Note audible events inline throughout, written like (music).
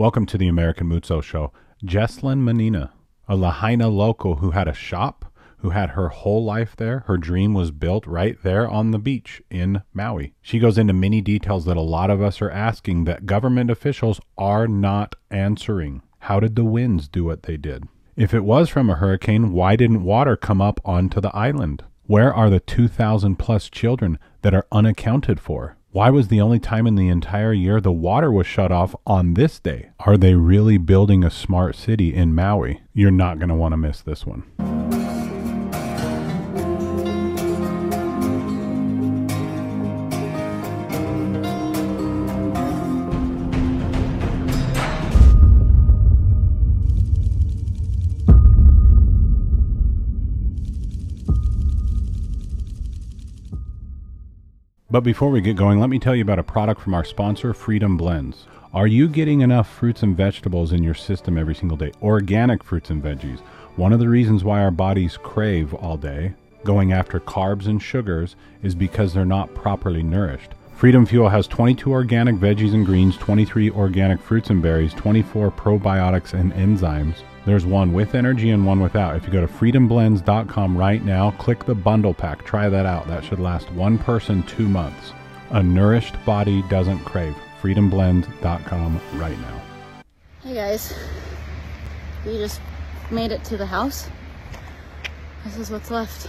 Welcome to the American Moutsos Show. Jessalyn Manina, a Lahaina local who had a shop, who had her whole life there. Her dream was built right there on the beach in Maui. She goes into many details that a lot of us are asking that government officials are not answering. How did the winds do what they did? If it was from a hurricane, why didn't water come up onto the island? Where are the 2,000 plus children that are unaccounted for? Why was the only time in the entire year the water was shut off on this day? Are they really building a smart city in Maui? You're not going to want to miss this one. But before we get going, let me tell you about a product from our sponsor, Freedom Blends. Are you getting enough fruits and vegetables in your system every single day? Organic fruits and veggies. One of the reasons why our bodies crave all day, going after carbs and sugars, is because they're not properly nourished. Freedom Fuel has 22 organic veggies and greens, 23 organic fruits and berries, 24 probiotics and enzymes. There's one with energy and one without. If you go to freedomblends.com right now, click the bundle pack. Try that out. That should last one person two months. A nourished body doesn't crave. Freedomblends.com right now. Hey guys, we just made it to the house. This is what's left.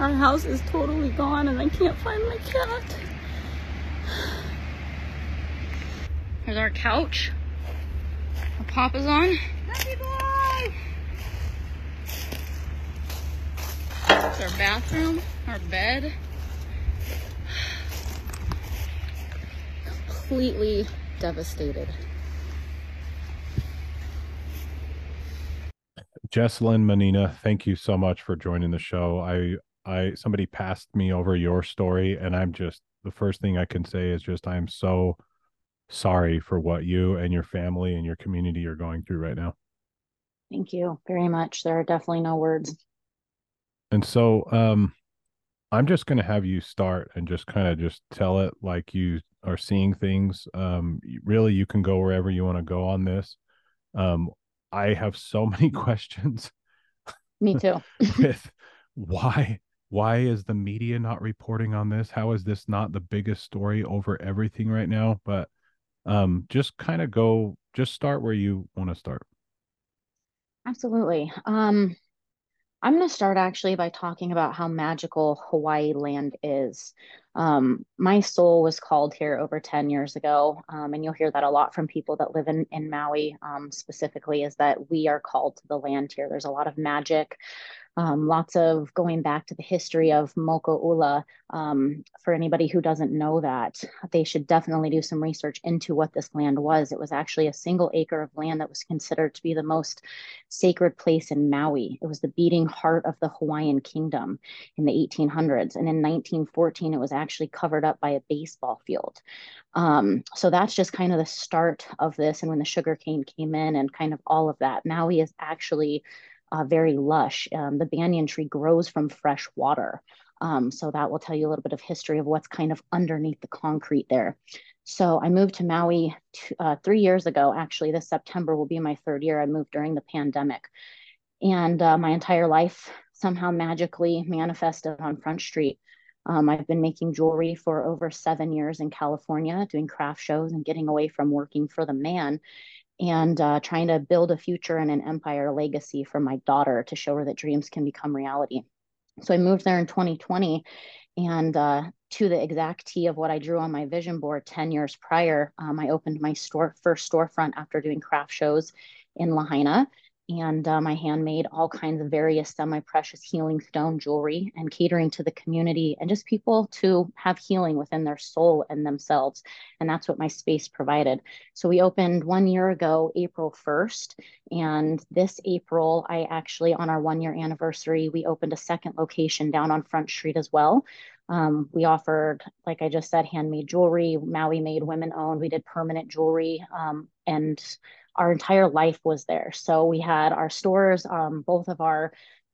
Our house is totally gone and I can't find my cat. Here's our couch. Our papa's on. Happy boy! It's our bathroom, our bed. Completely devastated. Jessalyn Manina, thank you so much for joining the show. I I somebody passed me over your story and I'm just the first thing I can say is just I'm so sorry for what you and your family and your community are going through right now. Thank you very much. There are definitely no words. And so um I'm just going to have you start and just kind of just tell it like you are seeing things. Um really you can go wherever you want to go on this. Um I have so (laughs) many questions. Me too. (laughs) with why why is the media not reporting on this? How is this not the biggest story over everything right now? But um, just kind of go, just start where you want to start. Absolutely. Um, I'm going to start actually by talking about how magical Hawaii land is. Um, my soul was called here over 10 years ago, um, and you'll hear that a lot from people that live in, in Maui um, specifically, is that we are called to the land here. There's a lot of magic, um, lots of going back to the history of Moku'ula. Um, for anybody who doesn't know that, they should definitely do some research into what this land was. It was actually a single acre of land that was considered to be the most sacred place in Maui. It was the beating heart of the Hawaiian kingdom in the 1800s. And in 1914, it was actually covered up by a baseball field. Um, so that's just kind of the start of this. And when the sugarcane came in and kind of all of that, Maui is actually uh, very lush. Um, the banyan tree grows from fresh water. Um, so that will tell you a little bit of history of what's kind of underneath the concrete there. So I moved to Maui uh, three years ago. Actually, this September will be my third year. I moved during the pandemic. And uh, my entire life somehow magically manifested on Front Street. Um, I've been making jewelry for over seven years in California, doing craft shows and getting away from working for the man and uh, trying to build a future and an empire legacy for my daughter to show her that dreams can become reality. So I moved there in 2020 and uh, to the exact T of what I drew on my vision board 10 years prior, um, I opened my store first storefront after doing craft shows in Lahaina and um, I handmade all kinds of various semi-precious healing stone jewelry and catering to the community and just people to have healing within their soul and themselves. And that's what my space provided. So we opened one year ago, April 1st. And this April, I actually, on our one year anniversary, we opened a second location down on Front Street as well. Um, we offered, like I just said, handmade jewelry, Maui made, women owned. We did permanent jewelry um, and our entire life was there. So we had our stores, um, both of our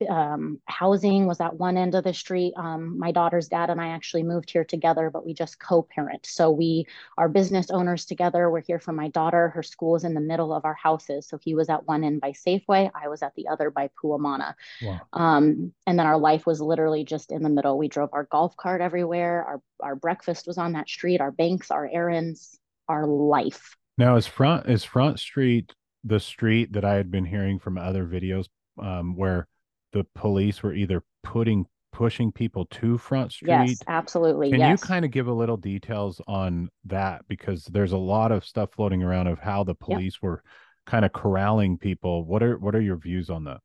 um, housing was at one end of the street. Um, my daughter's dad and I actually moved here together, but we just co-parent. So we are business owners together. We're here for my daughter. Her school is in the middle of our houses. So he was at one end by Safeway. I was at the other by Puamana. Wow. Um, and then our life was literally just in the middle. We drove our golf cart everywhere. Our, our breakfast was on that street, our banks, our errands, our life. Now is front, is front street the street that I had been hearing from other videos um, where the police were either putting pushing people to Front Street. Yes, absolutely. Can yes. you kind of give a little details on that because there's a lot of stuff floating around of how the police yep. were kind of corralling people. What are what are your views on that?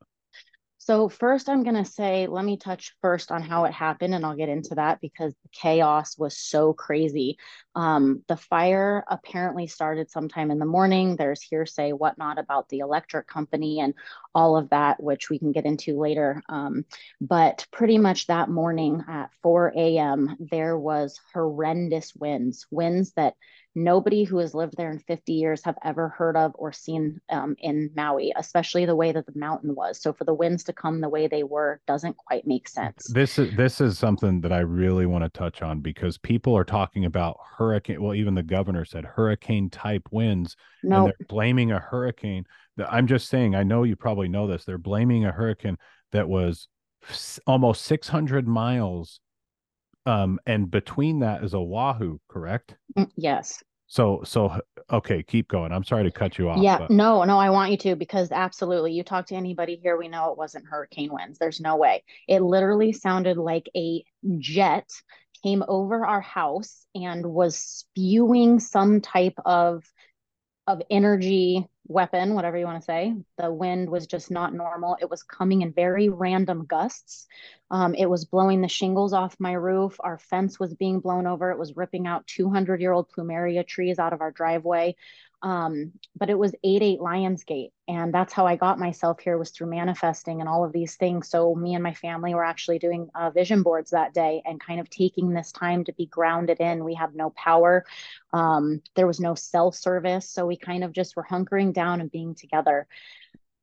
So, first, I'm going to say, let me touch first on how it happened, and I'll get into that because the chaos was so crazy. Um, the fire apparently started sometime in the morning. There's hearsay, whatnot, about the electric company and all of that, which we can get into later. Um, but pretty much that morning at 4 a.m., there was horrendous winds, winds that nobody who has lived there in 50 years have ever heard of or seen um, in Maui, especially the way that the mountain was. So for the winds to come the way they were doesn't quite make sense. This is this is something that I really want to touch on because people are talking about hurricane. Well, even the governor said hurricane type winds, no. and they're blaming a hurricane. I'm just saying. I know you probably know this. They're blaming a hurricane that was almost 600 miles um, and between that is Oahu, correct? Mm, yes. So, so okay, keep going. I'm sorry to cut you off. Yeah, but... no, no, I want you to because absolutely, you talk to anybody here, we know it wasn't hurricane winds. There's no way. It literally sounded like a jet came over our house and was spewing some type of of energy weapon, whatever you want to say. The wind was just not normal. It was coming in very random gusts. Um, it was blowing the shingles off my roof. Our fence was being blown over. It was ripping out 200 year old plumeria trees out of our driveway. Um, but it was 8 8 Lionsgate. And that's how I got myself here was through manifesting and all of these things. So me and my family were actually doing uh, vision boards that day and kind of taking this time to be grounded in. We have no power. Um, there was no cell service. So we kind of just were hunkering down and being together.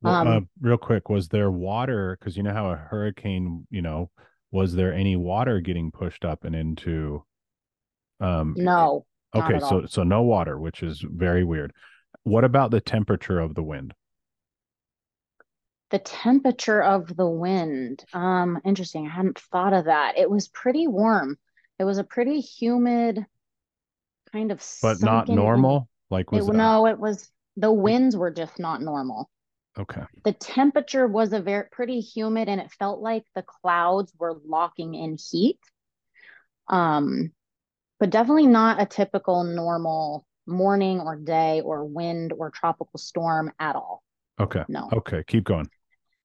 Well, um, uh, real quick, was there water? Because you know how a hurricane, you know, was there any water getting pushed up and into? Um, no, Okay, so all. so no water, which is very weird. What about the temperature of the wind? The temperature of the wind. Um, interesting. I hadn't thought of that. It was pretty warm. It was a pretty humid kind of but not normal. Like was it, no, it was the winds were just not normal. Okay. The temperature was a very pretty humid and it felt like the clouds were locking in heat. Um but definitely not a typical normal morning or day or wind or tropical storm at all. Okay. No. Okay. Keep going.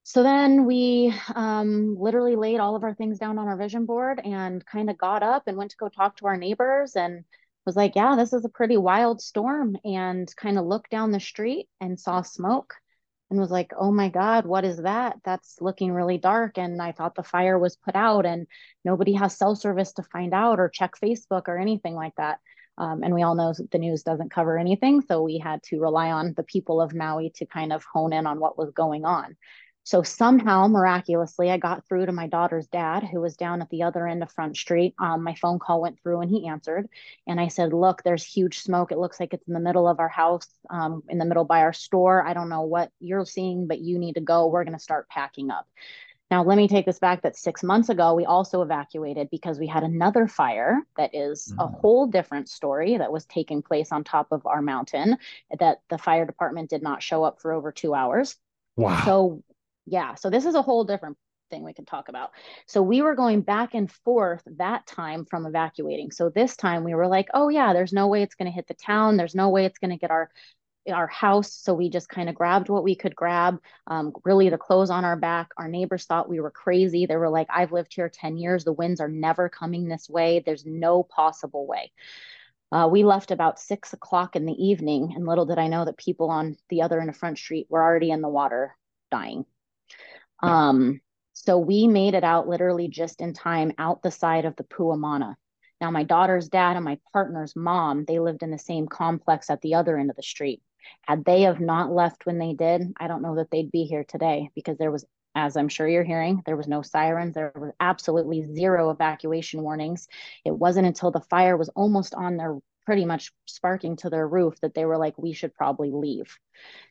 So then we um, literally laid all of our things down on our vision board and kind of got up and went to go talk to our neighbors and was like, yeah, this is a pretty wild storm. And kind of looked down the street and saw smoke and was like, oh my God, what is that? That's looking really dark. And I thought the fire was put out and nobody has cell service to find out or check Facebook or anything like that. Um, and we all know the news doesn't cover anything. So we had to rely on the people of Maui to kind of hone in on what was going on. So somehow, miraculously, I got through to my daughter's dad, who was down at the other end of Front Street. Um, my phone call went through and he answered. And I said, Look, there's huge smoke. It looks like it's in the middle of our house, um, in the middle by our store. I don't know what you're seeing, but you need to go. We're going to start packing up. Now, let me take this back that six months ago, we also evacuated because we had another fire that is mm. a whole different story that was taking place on top of our mountain that the fire department did not show up for over two hours. Wow. So yeah, so this is a whole different thing we can talk about. So we were going back and forth that time from evacuating. So this time we were like, oh yeah, there's no way it's going to hit the town. There's no way it's going to get our our house. So we just kind of grabbed what we could grab, um, really the clothes on our back. Our neighbors thought we were crazy. They were like, I've lived here 10 years. The winds are never coming this way. There's no possible way. Uh, we left about six o'clock in the evening, and little did I know that people on the other end of Front Street were already in the water dying. Um, so we made it out literally just in time out the side of the Puamana. Now, my daughter's dad and my partner's mom, they lived in the same complex at the other end of the street. Had they have not left when they did, I don't know that they'd be here today because there was as I'm sure you're hearing, there was no sirens. There were absolutely zero evacuation warnings. It wasn't until the fire was almost on their pretty much sparking to their roof that they were like, we should probably leave.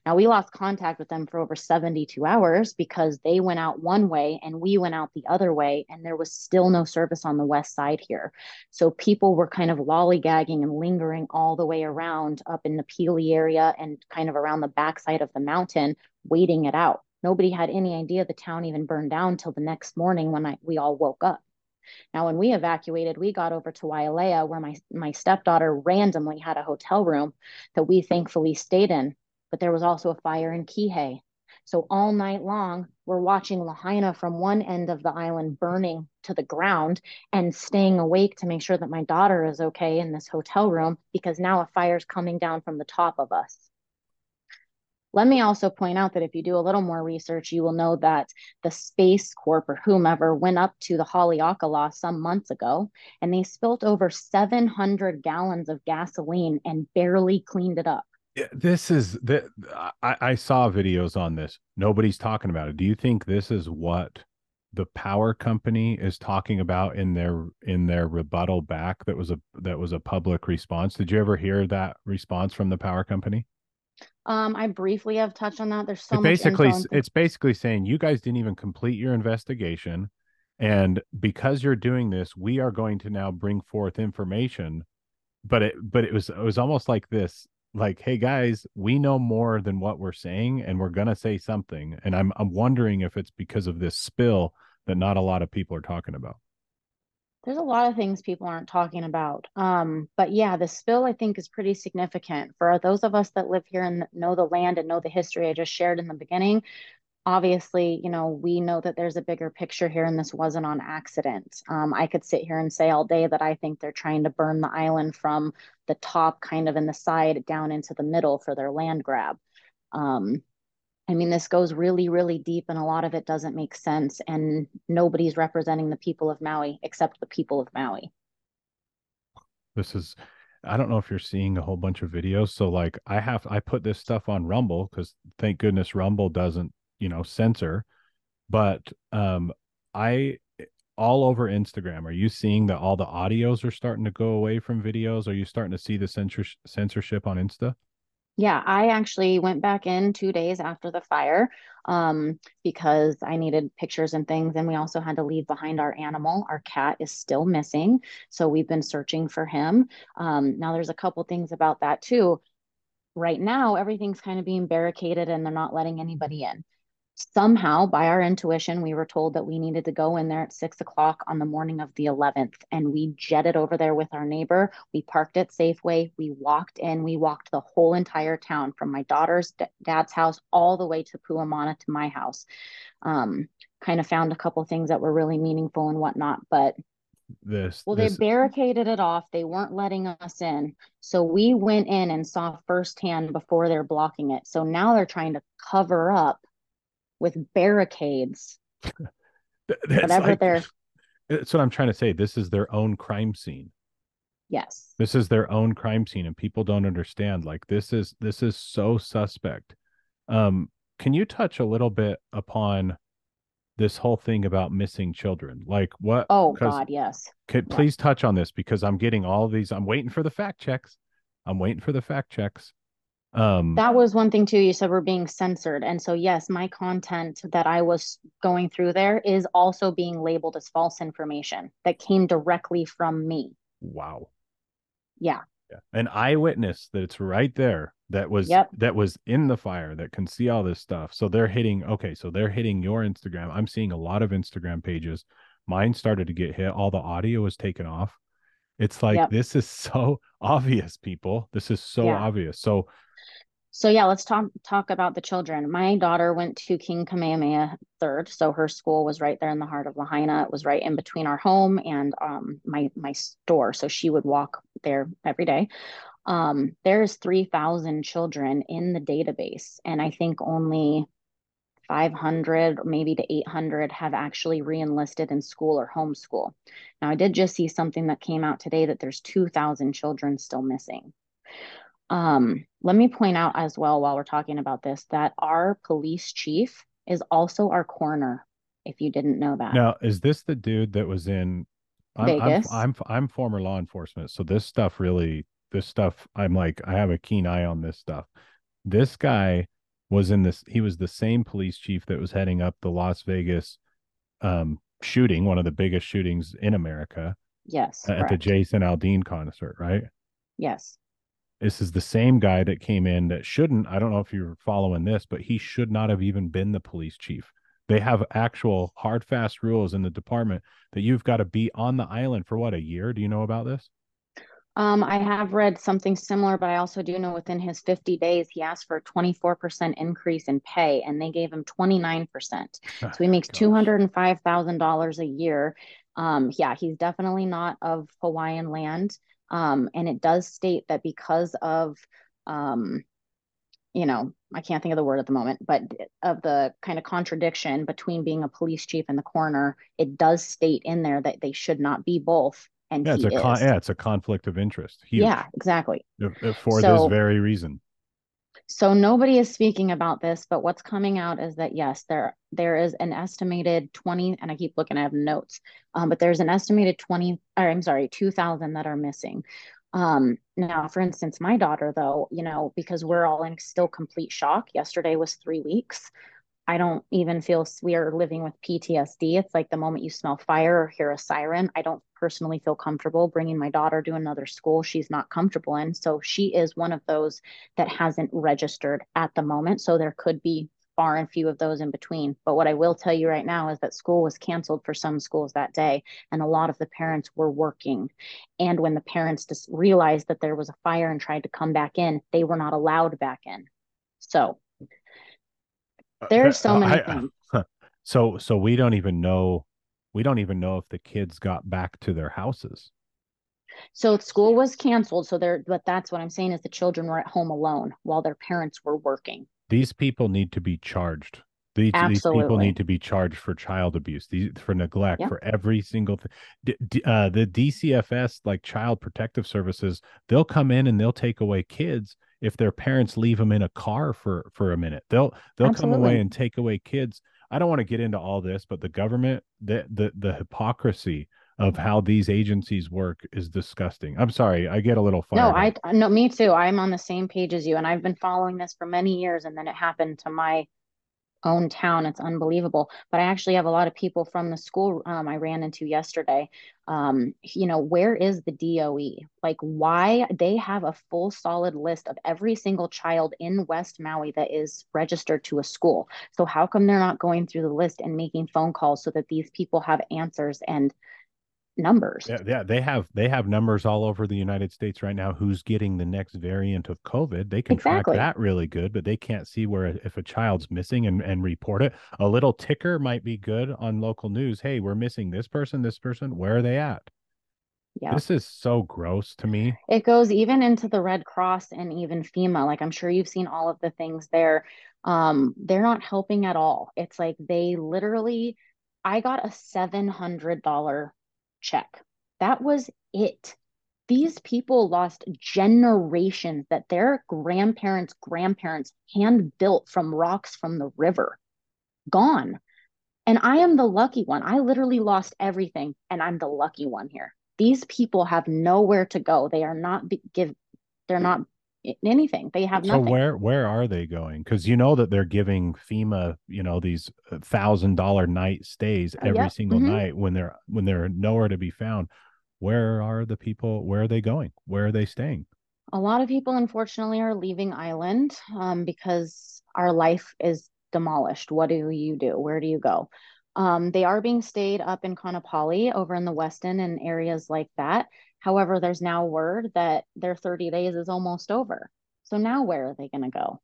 Now, we lost contact with them for over 72 hours because they went out one way and we went out the other way, and there was still no service on the west side here. So people were kind of lollygagging and lingering all the way around up in the Pili area and kind of around the backside of the mountain, waiting it out nobody had any idea the town even burned down till the next morning when I, we all woke up. Now, when we evacuated, we got over to Wailea, where my, my stepdaughter randomly had a hotel room that we thankfully stayed in. But there was also a fire in Kihei. So all night long, we're watching Lahaina from one end of the island burning to the ground and staying awake to make sure that my daughter is okay in this hotel room because now a fire's coming down from the top of us. Let me also point out that if you do a little more research, you will know that the Space Corp or whomever went up to the Haleakala some months ago and they spilt over 700 gallons of gasoline and barely cleaned it up. This is that I, I saw videos on this. Nobody's talking about it. Do you think this is what the power company is talking about in their in their rebuttal back that was a that was a public response? Did you ever hear that response from the power company? Um, I briefly have touched on that. There's so it basically it's basically saying you guys didn't even complete your investigation, and because you're doing this, we are going to now bring forth information. But it but it was it was almost like this, like, hey guys, we know more than what we're saying, and we're gonna say something. And I'm I'm wondering if it's because of this spill that not a lot of people are talking about there's a lot of things people aren't talking about. Um, but yeah, the spill I think is pretty significant for those of us that live here and know the land and know the history I just shared in the beginning. Obviously, you know, we know that there's a bigger picture here and this wasn't on accident. Um, I could sit here and say all day that I think they're trying to burn the island from the top kind of in the side down into the middle for their land grab. Um, I mean, this goes really, really deep, and a lot of it doesn't make sense. And nobody's representing the people of Maui except the people of Maui. This is, I don't know if you're seeing a whole bunch of videos. So, like, I have, I put this stuff on Rumble because thank goodness Rumble doesn't, you know, censor. But um, I, all over Instagram, are you seeing that all the audios are starting to go away from videos? Are you starting to see the censor- censorship on Insta? Yeah, I actually went back in two days after the fire um, because I needed pictures and things. And we also had to leave behind our animal. Our cat is still missing. So we've been searching for him. Um, now, there's a couple things about that too. Right now, everything's kind of being barricaded and they're not letting anybody in somehow by our intuition we were told that we needed to go in there at six o'clock on the morning of the 11th and we jetted over there with our neighbor. We parked at safeway. We walked in. We walked the whole entire town from my daughter's d- dad's house all the way to puamana to my house. Um, kind of found a couple things that were really meaningful and whatnot but this well this... they barricaded it off. They weren't letting us in. So we went in and saw firsthand before they're blocking it. So now they're trying to cover up with barricades. (laughs) whatever like, they're. That's what I'm trying to say. This is their own crime scene. Yes. This is their own crime scene, and people don't understand. Like this is this is so suspect. Um, can you touch a little bit upon this whole thing about missing children? Like what? Oh God, yes. Could yeah. please touch on this because I'm getting all these. I'm waiting for the fact checks. I'm waiting for the fact checks. Um, that was one thing too. You said we're being censored. And so, yes, my content that I was going through there is also being labeled as false information that came directly from me. Wow. Yeah. Yeah. An eyewitness that's right there that was yep. that was in the fire that can see all this stuff. So they're hitting okay, so they're hitting your Instagram. I'm seeing a lot of Instagram pages. Mine started to get hit. All the audio was taken off. It's like yep. this is so (laughs) obvious, people. This is so yeah. obvious. So so yeah, let's talk talk about the children. My daughter went to King Kamehameha III, so her school was right there in the heart of Lahaina. It was right in between our home and um, my my store, so she would walk there every day. Um, there's three thousand children in the database, and I think only 500 maybe to 800 have actually re-enlisted in school or homeschool. Now, I did just see something that came out today that there's 2,000 children still missing. Um, let me point out as well while we're talking about this that our police chief is also our coroner, if you didn't know that. Now, is this the dude that was in I'm, I'm Vegas. I'm I'm former law enforcement, so this stuff really this stuff I'm like I have a keen eye on this stuff. This guy was in this he was the same police chief that was heading up the Las Vegas um shooting, one of the biggest shootings in America Yes, at the. Jason Aldean concert, right? Yes. This is the same guy that came in that shouldn't, I don't know if you're following this, but he should not have even been the police chief. They have actual hard, fast rules in the department that you've got to be on the island for what, a year? Do you know about this? Um, I have read something similar, but I also do know within his 50 days, he asked for a 24% increase in pay and they gave him 29%. Oh, (laughs) So he makes $205,000 a year. Um, yeah, he's definitely not of Hawaiian land. Um, and it does state that because of, um, you know, I can't think of the word at the moment, but of the kind of contradiction between being a police chief and the coroner, it does state in there that they should not be both. And Yeah, it's a con- yeah, it's a conflict of interest. Huge. Yeah, exactly. If- if for this very reason. So nobody is speaking about this, but what's coming out is that yes, there there is an estimated 20, and I keep looking at notes, um, but there's an estimated 20, or I'm sorry, 2,000 that are missing. Um, now, for instance, my daughter, though, you know, because we're all in still complete shock. Yesterday was three weeks. I don't even feel we are living with PTSD. It's like the moment you smell fire or hear a siren. I don't personally feel comfortable bringing my daughter to another school she's not comfortable in. So she is one of those that hasn't registered at the moment. So there could be far and few of those in between. But what I will tell you right now is that school was canceled for some schools that day, and a lot of the parents were working. And when the parents just realized that there was a fire and tried to come back in, they were not allowed back in. So there's (laughs) so Uh, many I- things. (laughs) so so we don't even know we don't even know if the kids got back to their houses. So school was canceled. So there, but that's what I'm saying is the children were at home alone while their parents were working. These people need to be charged. These, these people need to be charged for child abuse, these for neglect, Yep. for every single thing. D- d- uh, the DCFS, like Child Protective Services, they'll come in and they'll take away kids if their parents leave them in a car for for a minute. They'll they'll come away and take away kids. I don't want to get into all this, but the government, the the the hypocrisy of how these agencies work is disgusting. I'm sorry, I get a little fired. No. I up. no, me too. I'm on the same page as you, and I've been following this for many years, and then it happened to my own town. It's unbelievable. But I actually have a lot of people from the school um, I ran into yesterday. Um, you know, where is the DOE? Like, why they have a full solid list of every single child in West Maui that is registered to a school. So how come they're not going through the list and making phone calls so that these people have answers and numbers? Yeah, yeah, they have they have numbers all over the United States right now. Who's getting the next variant of COVID? They can Exactly. track that really good, but they can't see where if a child's missing and and report it. A little ticker might be good on local news. Hey, we're missing this person, this person. Where are they at? Yeah. This is so gross to me. It goes even into the Red Cross and even FEMA. Like I'm sure you've seen all of the things there. Um, they're not helping at all. It's like they literally, I got a $700 check. That was it. These people lost generations that their grandparents' grandparents hand built from rocks from the river. Gone. And I am the lucky one. I literally lost everything, and I'm the lucky one here. These people have nowhere to go. They are not be- give. They're not anything. They have So nothing. where where are they going? Because you know that they're giving FEMA, you know, these thousand dollar night stays Uh, every yep, single mhm. night when they're when they're nowhere to be found. Where are the people? Where are they going? Where are they staying? A lot of people, unfortunately, are leaving island um, because our life is demolished. What do you do? Where do you go? Um, they are being stayed up in Kaanapali over in the Westin and areas like that. However, there's now word that their 30 days is almost over. So now where are they going to go?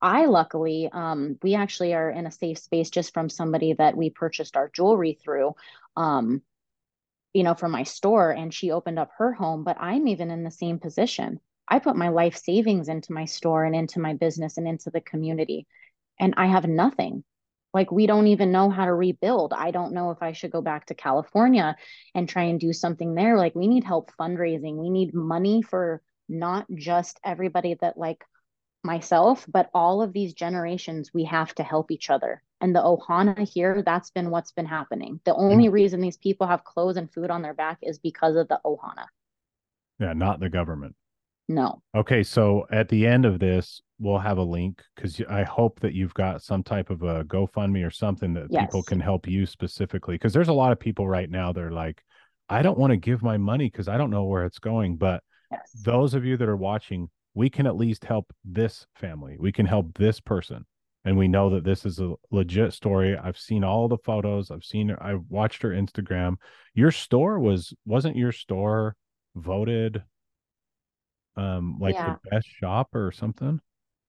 I luckily, um, we actually are in a safe space just from somebody that we purchased our jewelry through, um, you know, for my store, and she opened up her home. But I'm even in the same position. I put my life savings into my store and into my business and into the community, and I have nothing. Like, we don't even know how to rebuild. I don't know if I should go back to California and try and do something there. Like, we need help fundraising. We need money for not just everybody that, like, myself, but all of these generations, we have to help each other. And the ohana here, that's been what's been happening. The mm-hmm. only reason these people have clothes and food on their back is because of the ohana. Yeah, not the government. No. Okay, so at the end of this, we'll have a link because I hope that you've got some type of a GoFundMe or something that Yes. people can help you specifically. Because there's a lot of people right now that are like, I don't want to give my money because I don't know where it's going. But Yes. those of you that are watching, we can at least help this family. We can help this person. And we know that this is a legit story. I've seen all the photos. I've seen I've watched her Instagram. Your store was wasn't your store voted um like Yeah. the best shop or something?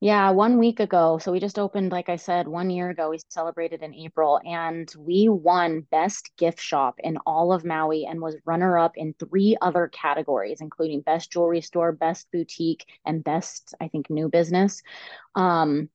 Yeah, one week ago. So we just opened, like I said, one year ago. We celebrated in April and we won best gift shop in all of Maui and was runner up in three other categories, including best jewelry store, best boutique, and best, I think, new business. Um,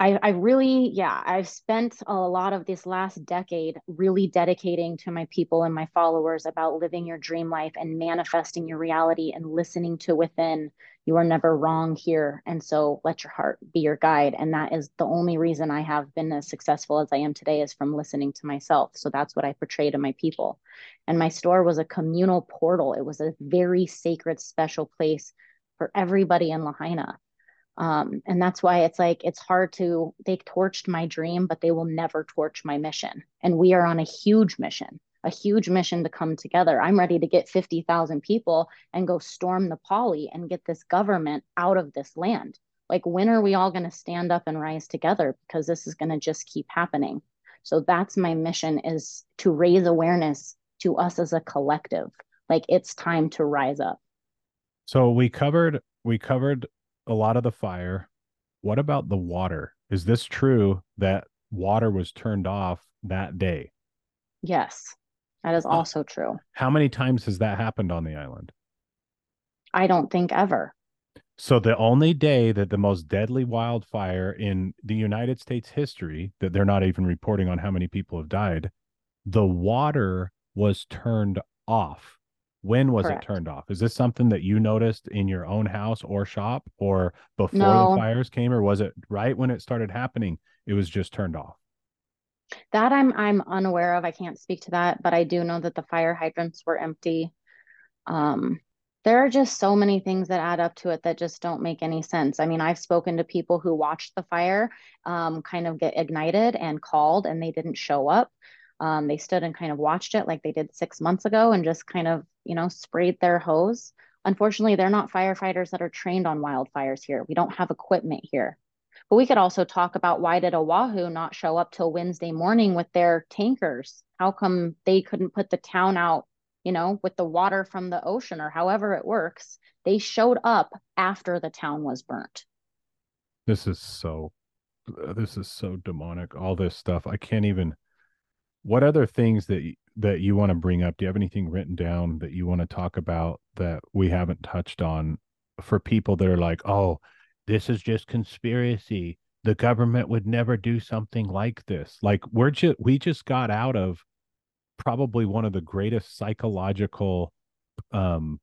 I, I really, yeah, I've spent a lot of this last decade really dedicating to my people and my followers about living your dream life and manifesting your reality and listening to within. You are never wrong here. And so let your heart be your guide. And that is the only reason I have been as successful as I am today is from listening to myself. So that's what I portray to my people. And my store was a communal portal, it was a very sacred, special place for everybody in Lahaina. Um, and that's why it's like it's hard to they torched my dream, but they will never torch my mission. And we are on a huge mission, a huge mission to come together. I'm ready to get 50,000 people and go storm the poly and get this government out of this land. Like, when are we all going to stand up and rise together? Because this is going to just keep happening. So that's my mission is to raise awareness to us as a collective. Like it's time to rise up. So we covered we covered a lot of the fire. What about the water? Is this true that water was turned off that day? Yes, that is uh, also true. How many times has that happened on the island? I don't think ever. So the only day that the most deadly wildfire in the United States history that they're not even reporting on how many people have died, the water was turned off. When was Correct. it turned off? Is this something that you noticed in your own house or shop or before No. the fires came or was it right when it started happening it was just turned off? That I'm I'm unaware of. I can't speak to that, but I do know that the fire hydrants were empty. Um, there are just so many things that add up to it that just don't make any sense. I mean, I've spoken to people who watched the fire um, kind of get ignited and called, and they didn't show up. Um, they stood and kind of watched it like they did six months ago and just kind of, you know, sprayed their hose. Unfortunately, they're not firefighters that are trained on wildfires here. We don't have equipment here. But we could also talk about why did Oahu not show up till Wednesday morning with their tankers? How come they couldn't put the town out, you know, with the water from the ocean or however it works? They showed up after the town was burnt. This is so this is so demonic all this stuff. I can't even what other things that that you want to bring up? Do you have anything written down that you want to talk about that we haven't touched on for people that are like, "Oh, this is just conspiracy. The government would never do something like this." Like we're just we just got out of probably one of the greatest psychological um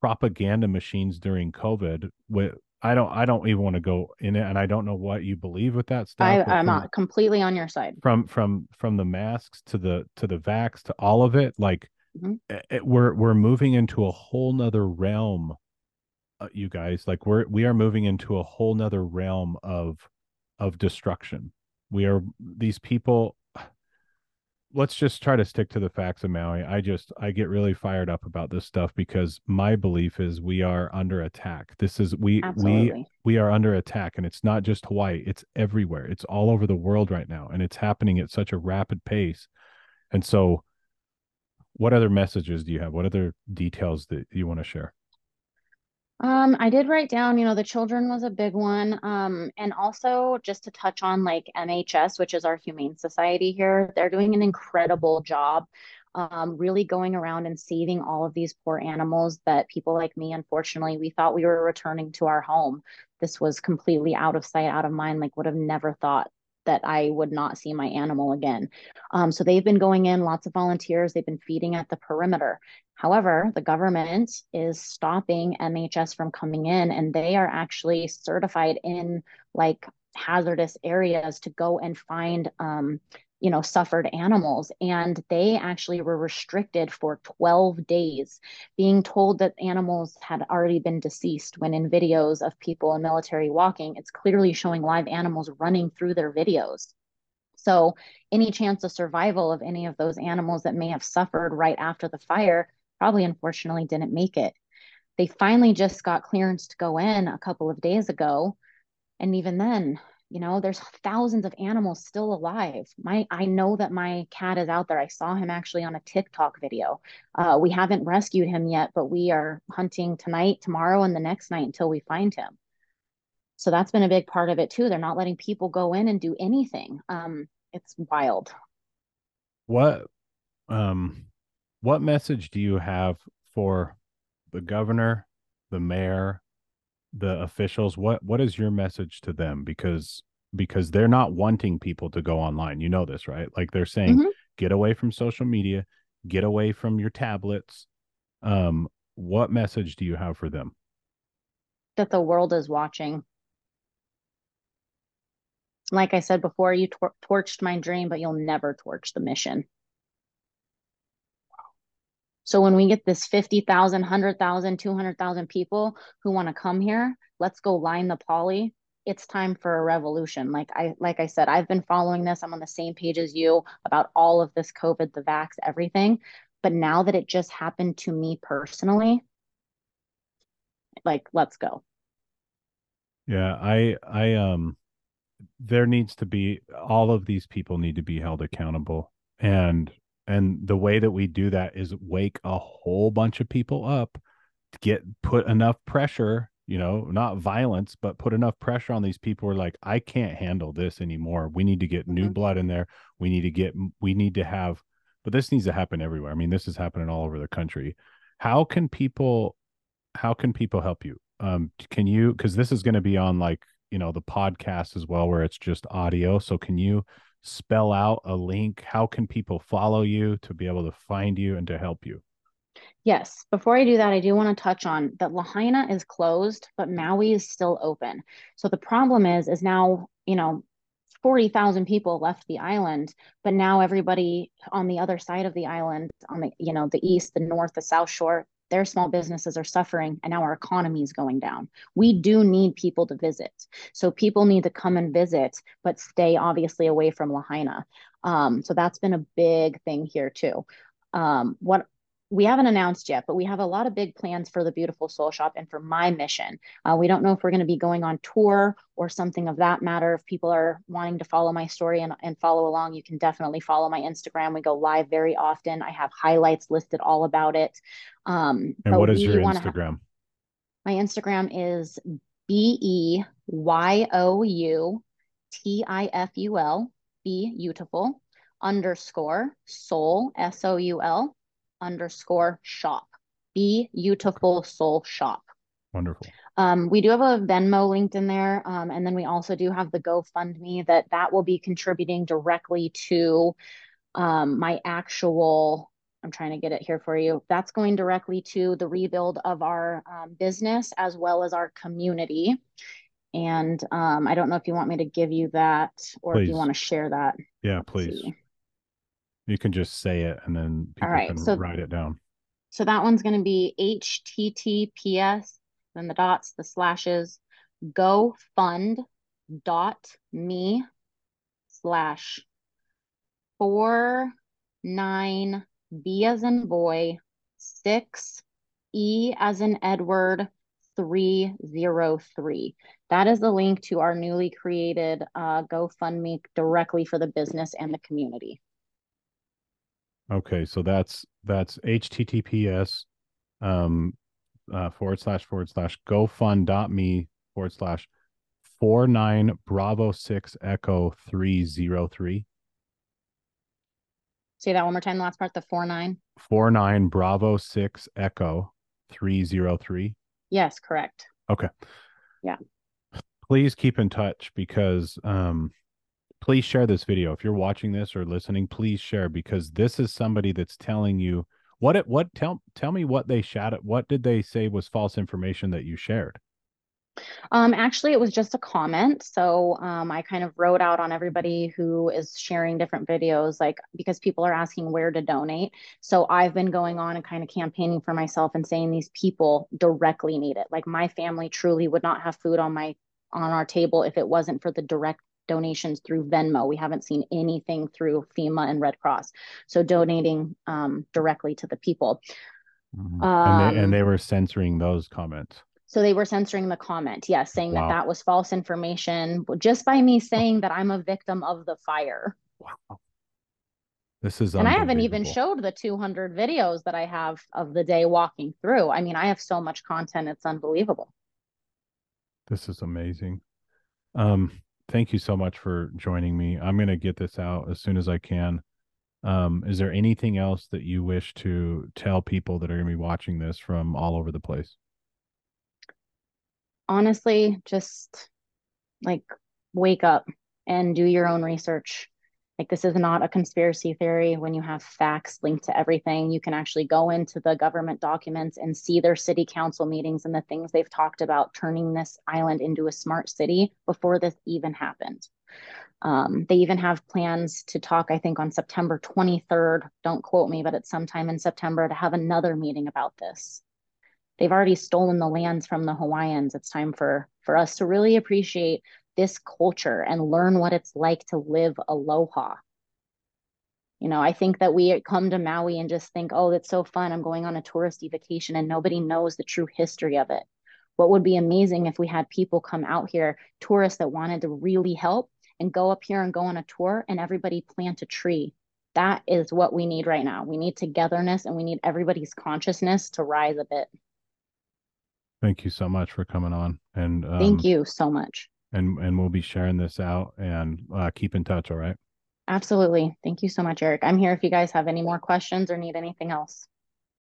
propaganda machines during COVID. With I don't I don't even want to go in it, and I don't know what you believe with that stuff. I, I'm from- not completely on your side. from from from the masks to the to the vax to all of it like Mhm. it- it- we're we're moving into a whole nother realm uh, you guys like we're we are moving into a whole nother realm of of destruction we are these people let's just try to stick to the facts of maui. I just i get really fired up about this stuff because my belief is we are under attack. This is we we we are under attack and it's not just hawaii it's everywhere. It's all over the world right now and it's happening at such a rapid pace. And so what other messages do you have? What other details that you want to share Um, I did write down, you know, the children was a big one. Um, and also just to touch on like MHS, which is our Humane Society here, they're doing an incredible job, um, really going around and saving all of these poor animals that people like me, unfortunately, we thought we were returning to our home. This was completely out of sight, out of mind, like would have never thought that I would not see my animal again. Um, so they've been going in, lots of volunteers, they've been feeding at the perimeter. However, the government is stopping MHS from coming in, and they are actually certified in like hazardous areas to go and find um, you know suffered animals and they actually were restricted for 12 days being told that animals had already been deceased when in videos of people in military walking it's clearly showing live animals running through their videos. So any chance of survival of any of those animals that may have suffered right after the fire probably unfortunately didn't make it. They finally just got clearance to go in a couple of days ago and even then you know there's thousands of animals still alive. My i know that my cat is out there. I saw him actually on a tiktok video. Uh, we haven't rescued him yet but we are hunting tonight tomorrow and the next night until we find him. So that's been a big part of it too. They're not letting people go in and do anything. Um, it's wild. What um what message do you have for the governor the mayor the officials what what is your message to them? Because because they're not wanting people to go online. You know this right? Like they're saying mm-hmm. get away from social media. Get away from your tablets. Um what message do you have for them? That the world is watching. Like i said before you tor- torched my dream but you'll never torch the mission so when we get this 50,000, 100,000, 200,000 people who want to come here, let's go line the poly. It's time for a revolution. Like I like I said, I've been following this. I'm on the same page as you about all of this COVID, the vax, everything. But now that it just happened to me personally, like let's go. Yeah, I I um there needs to be all of these people need to be held accountable. And and the way that we do that is wake a whole bunch of people up get put enough pressure you know not violence but put enough pressure on these people who are like i can't handle this anymore. We need to get mm-hmm. new blood in there. We need to get we need to have but this needs to happen everywhere. I mean this is happening all over the country. How can people how can people help you? Um can you because this is going to be on like you know the podcast as well where it's just audio. So can you spell out a link? How can people follow you to be able to find you and to help you? Yes. Before I do that, I do want to touch on that Lahaina is closed, but Maui is still open. So the problem is, is now, you know, 40,000 people left the island, but now everybody on the other side of the island, on the, you know, the east, the north, the south shore, their small businesses are suffering and now our economy is going down. We do need people to visit. So people need to come and visit, but stay obviously away from Lahaina. Um, so that's been a big thing here too. Um, what we haven't announced yet, but we have a lot of big plans for the Beyoutiful Soul Shop and for my mission. Uh, we don't know if we're going to be going on tour or something of that matter. If people are wanting to follow my story and, and follow along, you can definitely follow my Instagram. We go live very often. I have highlights listed all about it. Um, and what is your Instagram? Have, my Instagram is B E Y O U T I F U L, be beautiful underscore soul, S O U L underscore shop. Be beautiful soul shop. Wonderful. Um, we do have a Venmo linked in there, um, and then we also do have the GoFundMe that that will be contributing directly to um, my actual. I'm trying to get it here for you. That's going directly to the rebuild of our um, business as well as our community. And um, I don't know if you want me to give you that or please. if you want to share that. Yeah, Let's please. See. You can just say it and then people All right, can so, write it down. So that one's going to be HTTPS, then the dots, the slashes, go fund dot me slash four nine B as in boy six E as in Edward 303. That is the link to our newly created uh, GoFundMe directly for the business and the community. Okay, so that's that's https um uh, forward slash forward slash gofund.me forward slash four nine bravo six echo three zero three. Say that one more time. The last part, the four nine. Four nine bravo six echo three zero three. Yes, correct. Okay. Yeah. Please keep in touch because um please share this video. If you're watching this or listening, please share because this is somebody that's telling you what it what tell tell me what they shot what did they say was false information that you shared? Um, actually, it was just a comment. So um, I kind of wrote out on everybody who is sharing different videos, like because people are asking where to donate. So I've been going on and kind of campaigning for myself and saying these people directly need it. Like my family truly would not have food on my on our table if it wasn't for the direct donations through Venmo. We haven't seen anything through FEMA and Red Cross. So donating um, directly to the people. Mm-hmm. Um, and, they, and they were censoring those comments. So they were censoring the comment, yes, saying wow. that that was false information just by me saying that I'm a victim of the fire. Wow. This is and I haven't even showed the 200 videos that I have of the day walking through. I mean, I have so much content; it's unbelievable. This is amazing. Um, thank you so much for joining me. I'm going to get this out as soon as I can. Um, is there anything else that you wish to tell people that are going to be watching this from all over the place? honestly, just like wake up and do your own research. Like, this is not a conspiracy theory. When you have facts linked to everything, you can actually go into the government documents and see their city council meetings and the things they've talked about turning this island into a smart city before this even happened. Um, they even have plans to talk, I think, on September 23rd. Don't quote me, but it's sometime in September to have another meeting about this they've already stolen the lands from the Hawaiians. It's time for for us to really appreciate this culture and learn what it's like to live aloha. You know, I think that we come to Maui and just think, oh, that's so fun. I'm going on a touristy vacation and nobody knows the true history of it. What would be amazing if we had people come out here, tourists that wanted to really help and go up here and go on a tour and everybody plant a tree. That is what we need right now. We need togetherness and we need everybody's consciousness to rise a bit. Thank you so much for coming on. And um, thank you so much. And and we'll be sharing this out and uh, keep in touch. All right. Absolutely. Thank you so much, Eric. I'm here if you guys have any more questions or need anything else.